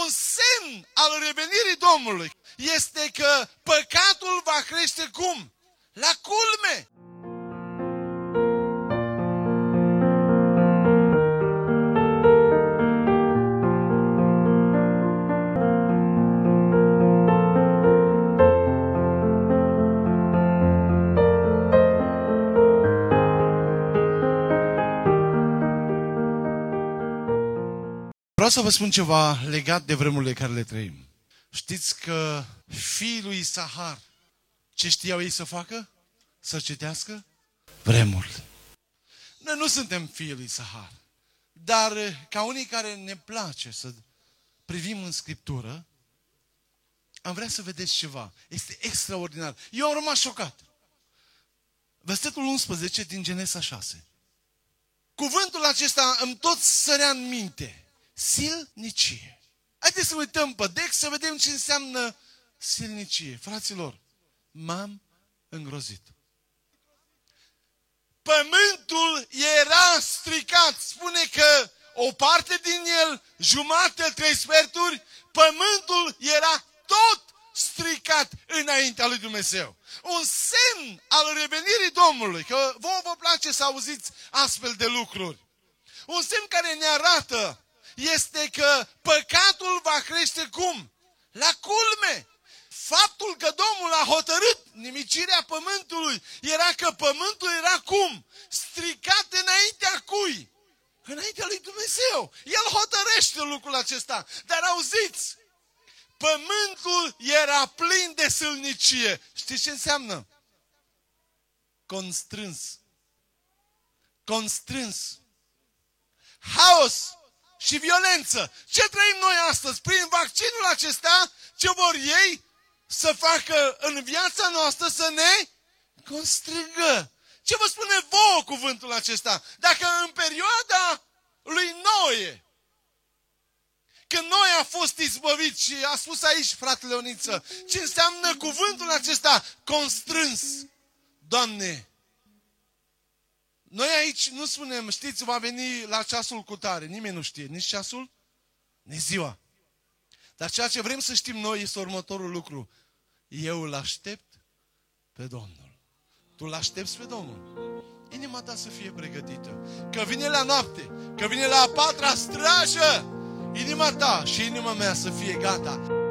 Un semn al revenirii Domnului este că păcatul va crește cum? La culme! Vreau să vă spun ceva legat de vremurile care le trăim. Știți că fiii lui Sahar, ce știau ei să facă? Să citească? Vremuri. Noi nu suntem fiii lui Sahar. Dar ca unii care ne place să privim în Scriptură, am vrea să vedeți ceva. Este extraordinar. Eu am rămas șocat. Versetul 11 din Genesa 6. Cuvântul acesta îmi tot sărea în minte silnicie. Haideți să uităm pe Dex să vedem ce înseamnă silnicie. Fraților, m-am îngrozit. Pământul era stricat. Spune că o parte din el, jumate, trei sferturi, pământul era tot stricat înaintea lui Dumnezeu. Un semn al revenirii Domnului, că vouă vă place să auziți astfel de lucruri. Un semn care ne arată este că păcatul va crește cum? La culme! Faptul că Domnul a hotărât nimicirea pământului era că pământul era cum? Stricat înaintea cui? Înaintea lui Dumnezeu. El hotărăște lucrul acesta. Dar auziți, pământul era plin de sâlnicie. Știți ce înseamnă? Constrâns. Constrâns. Haos și violență. Ce trăim noi astăzi? Prin vaccinul acesta, ce vor ei să facă în viața noastră să ne constrângă? Ce vă spune vouă cuvântul acesta? Dacă în perioada lui Noe, când noi a fost izbăvit și a spus aici fratele Oniță, ce înseamnă cuvântul acesta constrâns? Doamne, noi aici nu spunem, știți, va veni la ceasul cu tare. Nimeni nu știe, nici ceasul, nici ziua. Dar ceea ce vrem să știm noi este următorul lucru. Eu îl aștept pe Domnul. Tu îl aștepți pe Domnul. Inima ta să fie pregătită. Că vine la noapte, că vine la a patra strajă, inima ta și inima mea să fie gata.